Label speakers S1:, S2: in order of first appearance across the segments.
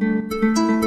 S1: Música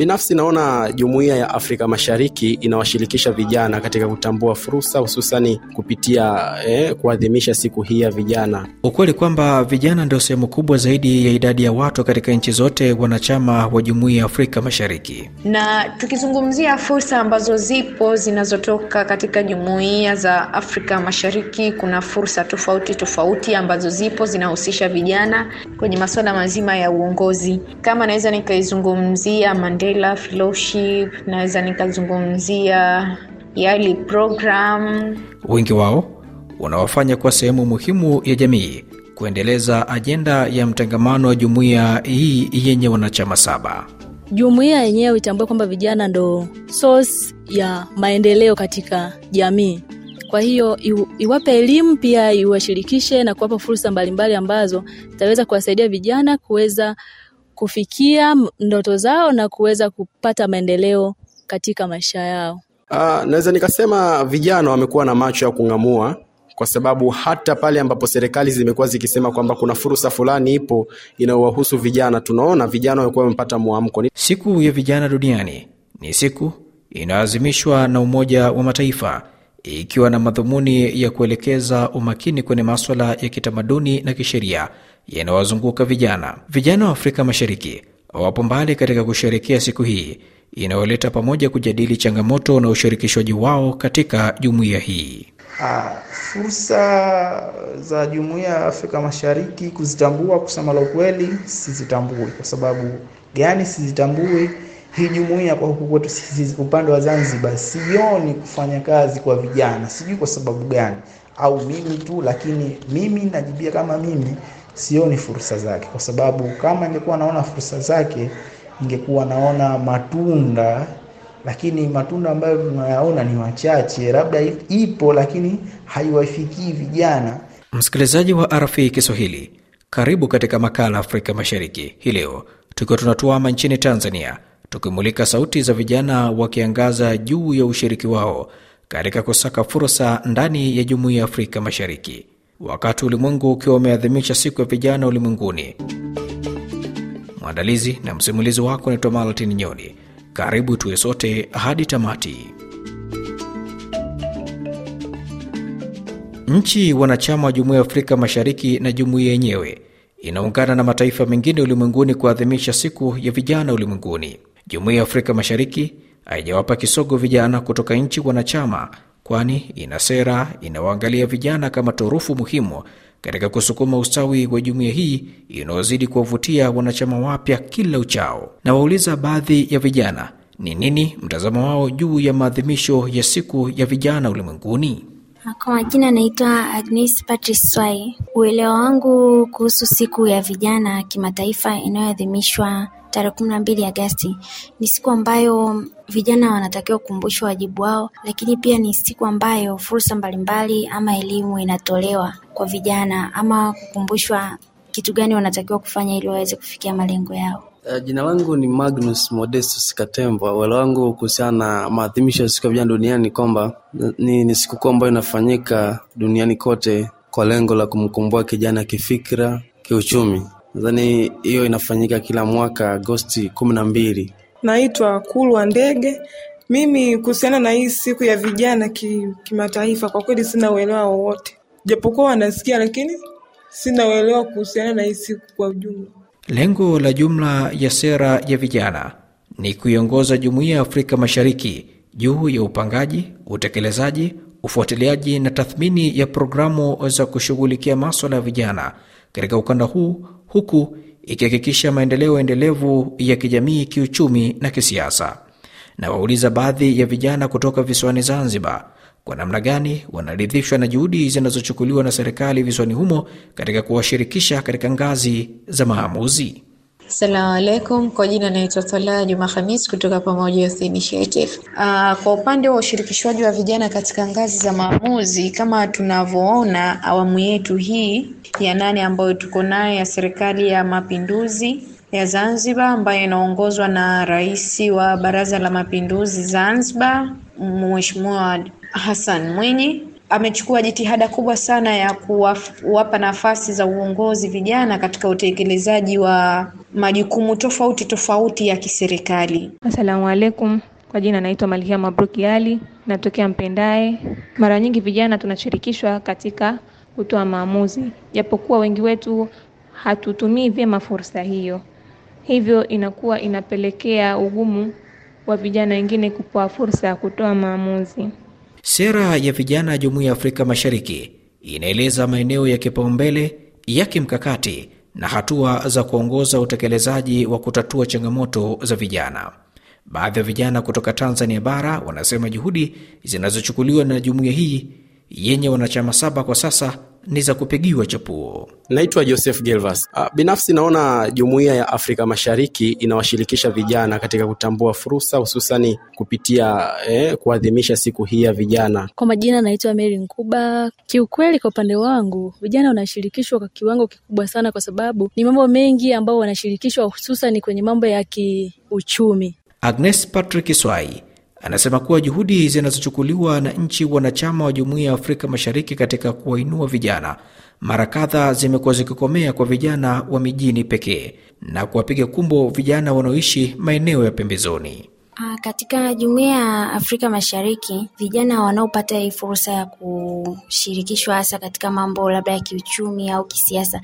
S1: Binafsi naona jumuiya ya Afrika Mashariki inawashirikisha vijana katika kutambua fursa, hususani kupitia eh, kuadhimisha siku hii ya vijana.
S2: Ukweli kwamba vijana ndio sehemu kubwa zaidi ya idadi ya watu katika nchi zote wanachama wa jumuiya ya Afrika Mashariki.
S3: Na tukizungumzia fursa ambazo zipo zinazotoka katika jumuiya za Afrika Mashariki, kuna fursa tofauti tofauti ambazo zipo zinahusisha vijana kwenye masuala mazima ya uongozi. Kama naweza nikaizungumzia Mandela Fellowship, naweza nikazungumzia YALI program.
S2: Wengi wao wanawafanya kuwa sehemu muhimu ya jamii kuendeleza ajenda ya mtangamano wa jumuiya hii yenye wanachama saba.
S4: Jumuiya yenyewe itambue kwamba vijana ndo source ya maendeleo katika jamii. Kwa hiyo iwape elimu pia iwashirikishe na kuwapa fursa mbalimbali ambazo zitaweza kuwasaidia vijana kuweza kufikia ndoto zao na kuweza kupata maendeleo katika maisha yao.
S1: Uh, naweza nikasema vijana wamekuwa na macho ya kung'amua kwa sababu hata pale ambapo serikali zimekuwa zikisema kwamba kuna fursa fulani ipo inayowahusu vijana, tunaona vijana wamekuwa wamepata mwamko.
S2: Siku ya vijana duniani ni siku inayoazimishwa na Umoja wa Mataifa ikiwa na madhumuni ya kuelekeza umakini kwenye maswala ya kitamaduni na kisheria yanayowazunguka vijana. Vijana wa Afrika Mashariki wapo mbali katika kusherekea siku hii inayoleta pamoja kujadili changamoto na ushirikishwaji wao katika jumuiya hii.
S5: Ah, fursa za jumuiya ya Afrika Mashariki kuzitambua, kusema la ukweli, sizitambui. Kwa sababu gani sizitambui? Hii jumuiya kwa huku kwetu sisi upande wa Zanzibar sioni kufanya kazi kwa vijana, sijui kwa sababu gani, au mimi tu, lakini mimi najibia kama mimi sioni fursa zake, kwa sababu kama ningekuwa naona fursa zake ningekuwa naona matunda, lakini matunda ambayo tunayaona ni machache, labda ipo lakini haiwafikii vijana.
S2: Msikilizaji wa RFI Kiswahili, karibu katika makala Afrika Mashariki. Hii leo tukiwa tunatuama nchini Tanzania, tukimulika sauti za vijana wakiangaza juu ya ushiriki wao katika kusaka fursa ndani ya jumuiya ya Afrika Mashariki, wakati ulimwengu ukiwa umeadhimisha siku ya vijana ulimwenguni. Mwandalizi na msimulizi wako naitwa Maltin Nyoni. Karibu tuwe sote hadi tamati. Nchi wanachama wa jumuiya ya Afrika Mashariki na jumuiya yenyewe inaungana na mataifa mengine ulimwenguni kuadhimisha siku ya vijana ulimwenguni. Jumuiya ya Afrika Mashariki haijawapa kisogo vijana kutoka nchi wanachama, kwani ina sera inayoangalia vijana kama torufu muhimu katika kusukuma ustawi wa jumuiya hii inayozidi kuwavutia wanachama wapya kila uchao. Na wauliza baadhi ya vijana ni nini mtazamo wao juu ya maadhimisho ya siku ya vijana ulimwenguni.
S6: Kwa majina anaitwa Agnes Patrice Swai. Uelewa wangu kuhusu siku ya vijana kimataifa inayoadhimishwa tarehe kumi na mbili Agasti ni siku ambayo vijana wanatakiwa kukumbushwa wajibu wao, lakini pia ni siku ambayo fursa mbalimbali ama elimu inatolewa kwa vijana ama kukumbushwa kitu gani wanatakiwa kufanya ili waweze kufikia malengo yao.
S7: Uh, jina langu ni Magnus Modestus Katemba. Uelewa wangu kuhusiana na maadhimisho ya siku ya vijana duniani ni kwamba ni, ni sikukuu ambayo inafanyika duniani kote kwa lengo la kumkumbua kijana kifikira, kiuchumi. Nadhani hiyo inafanyika kila mwaka Agosti kumi na mbili.
S8: Naitwa Kulwa Ndege. Mimi kuhusiana na hii siku ya vijana kimataifa, kwa kweli sina uelewa wowote, japokuwa wanasikia, lakini sina uelewa kuhusiana na hii siku kwa ujumla.
S2: Lengo la jumla ya sera ya vijana ni kuiongoza jumuiya ya Afrika Mashariki juu ya upangaji, utekelezaji, ufuatiliaji na tathmini ya programu za kushughulikia maswala ya vijana katika ukanda huu, huku ikihakikisha maendeleo endelevu ya kijamii, kiuchumi na kisiasa. Na wauliza baadhi ya vijana kutoka visiwani Zanzibar kwa namna gani wanaridhishwa na juhudi zinazochukuliwa na serikali visiwani humo katika kuwashirikisha katika ngazi za maamuzi.
S3: Assalamu alaikum, kwa jina naitwa Talaa Juma Khamis kutoka Pamoja Youth Initiative. Uh, kwa upande wa ushirikishwaji wa vijana katika ngazi za maamuzi, kama tunavyoona awamu yetu hii ya nane ambayo tuko nayo ya serikali ya mapinduzi ya Zanzibar ambayo inaongozwa na rais wa Baraza la Mapinduzi Zanzibar, Mheshimiwa Hassan Mwinyi. amechukua jitihada kubwa sana ya kuwapa nafasi za uongozi vijana katika utekelezaji wa majukumu tofauti tofauti ya kiserikali.
S9: Asalamu alaikum. Kwa jina naitwa Malkia Mabruki Ali, natokea Mpendae. Mara nyingi vijana tunashirikishwa katika kutoa maamuzi, japokuwa wengi wetu hatutumii vyema fursa hiyo, hivyo inakuwa inapelekea ugumu wa vijana wengine kupewa fursa ya kutoa maamuzi.
S2: Sera ya vijana ya Jumuiya ya Afrika Mashariki inaeleza maeneo ya kipaumbele ya kimkakati na hatua za kuongoza utekelezaji wa kutatua changamoto za vijana. Baadhi ya vijana kutoka Tanzania bara wanasema juhudi zinazochukuliwa na jumuiya hii yenye wanachama saba kwa sasa ni za kupigiwa chapuo.
S1: Naitwa Joseph Gelvas. Binafsi naona jumuiya ya Afrika Mashariki inawashirikisha vijana katika kutambua fursa, hususani kupitia eh, kuadhimisha siku hii ya vijana.
S4: Kwa majina naitwa Mary Nkuba. Kiukweli, kwa upande wangu vijana wanashirikishwa kwa kiwango kikubwa sana, kwa sababu ni mambo mengi ambao wanashirikishwa, hususani kwenye mambo ya kiuchumi.
S2: Agnes Patrick Swai anasema kuwa juhudi zinazochukuliwa na nchi wanachama wa Jumuiya ya Afrika Mashariki katika kuwainua vijana mara kadha zimekuwa zikikomea kwa vijana wa mijini pekee na kuwapiga kumbo vijana wanaoishi maeneo ya pembezoni.
S6: Katika jumuiya ya Afrika Mashariki, vijana wanaopata hii fursa ya kushirikishwa hasa katika mambo labda ya kiuchumi au kisiasa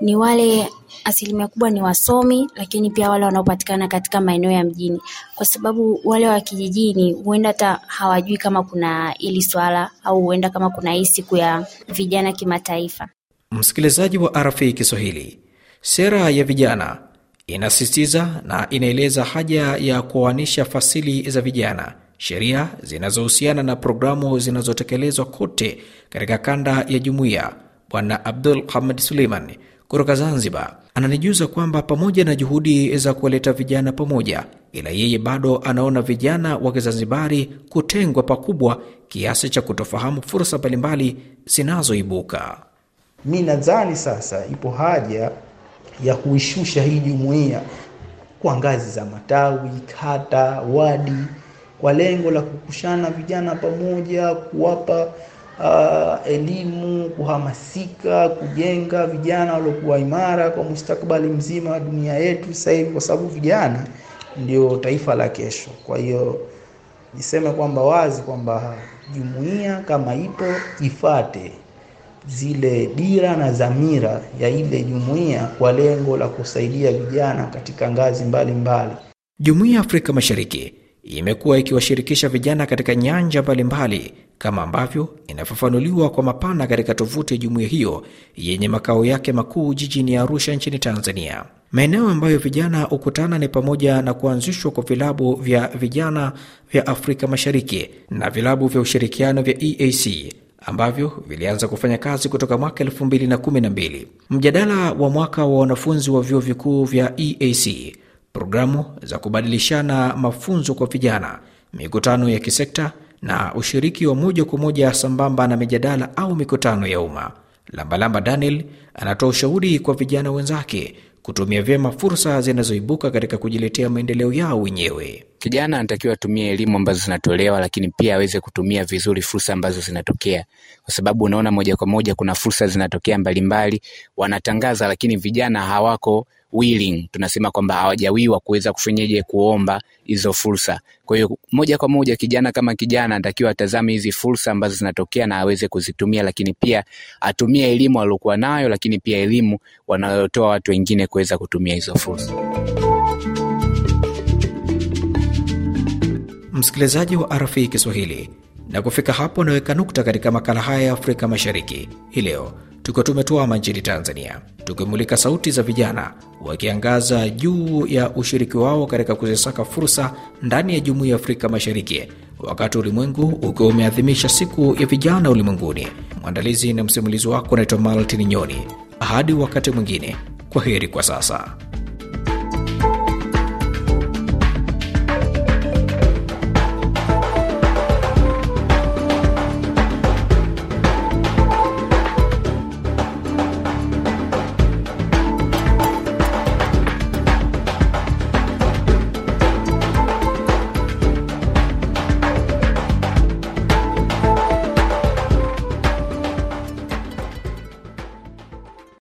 S6: ni wale, asilimia kubwa ni wasomi, lakini pia wale wanaopatikana katika maeneo ya mjini, kwa sababu wale wa kijijini huenda hata hawajui kama kuna hili swala au huenda kama kuna hii siku ya vijana kimataifa.
S2: Msikilizaji wa RFI Kiswahili, sera ya vijana inasisitiza na inaeleza haja ya kuoanisha fasili za vijana, sheria zinazohusiana na programu zinazotekelezwa kote katika kanda ya jumuiya. Bwana Abdul Hamad Suleiman kutoka Zanzibar ananijuza kwamba pamoja na juhudi za kuwaleta vijana pamoja, ila yeye bado anaona vijana wa Kizanzibari kutengwa pakubwa kiasi cha kutofahamu fursa mbalimbali zinazoibuka.
S5: Mi nadhani sasa ipo haja ya kuishusha hii jumuiya kwa ngazi za matawi, kata, wadi, kwa lengo la kukushana vijana pamoja, kuwapa uh, elimu, kuhamasika, kujenga vijana waliokuwa imara kwa mustakabali mzima wa dunia yetu sasa hivi, kwa sababu vijana ndio taifa la kesho. Kwa hiyo niseme kwamba wazi kwamba jumuiya kama ipo ifate zile dira na dhamira ya ile jumuiya kwa lengo la kusaidia vijana katika ngazi mbalimbali.
S2: Jumuiya ya Afrika Mashariki imekuwa ikiwashirikisha vijana katika nyanja mbalimbali kama ambavyo inafafanuliwa kwa mapana katika tovuti ya jumuiya hiyo yenye makao yake makuu jijini Arusha nchini Tanzania. Maeneo ambayo vijana hukutana ni pamoja na kuanzishwa kwa vilabu vya vijana vya Afrika Mashariki na vilabu vya ushirikiano vya EAC ambavyo vilianza kufanya kazi kutoka mwaka 2012. Mjadala wa mwaka wa wanafunzi wa vyuo vikuu vya EAC, programu za kubadilishana mafunzo kwa vijana, mikutano ya kisekta na ushiriki wa moja kwa moja sambamba na mijadala au mikutano ya umma. Lambalamba Daniel anatoa ushauri kwa vijana wenzake kutumia vyema fursa zinazoibuka katika kujiletea maendeleo yao wenyewe.
S10: Kijana anatakiwa atumie elimu ambazo zinatolewa, lakini pia aweze kutumia vizuri fursa ambazo zinatokea, kwa sababu unaona moja kwa moja kuna fursa zinatokea mbalimbali, wanatangaza, lakini vijana hawako willing, tunasema kwamba hawajawiwa kuweza kufanyaje kuomba hizo fursa. Kwa hiyo moja kwa moja kijana kama kijana anatakiwa atazame hizi fursa ambazo zinatokea na aweze kuzitumia, lakini pia atumie elimu aliyokuwa nayo, lakini pia elimu wanayotoa watu wengine kuweza kutumia hizo fursa.
S2: Msikilizaji wa RFI Kiswahili, na kufika hapo naweka nukta katika makala haya ya Afrika Mashariki hii leo, tukiwa tumetuama nchini Tanzania, tukimulika sauti za vijana wakiangaza juu ya ushiriki wao katika kuzisaka fursa ndani ya Jumuiya ya Afrika Mashariki, wakati ulimwengu ukiwa umeadhimisha siku ya vijana ulimwenguni. Mwandalizi na msimulizi wako unaitwa Maltin Nyoni. Hadi wakati mwingine, kwa heri kwa sasa.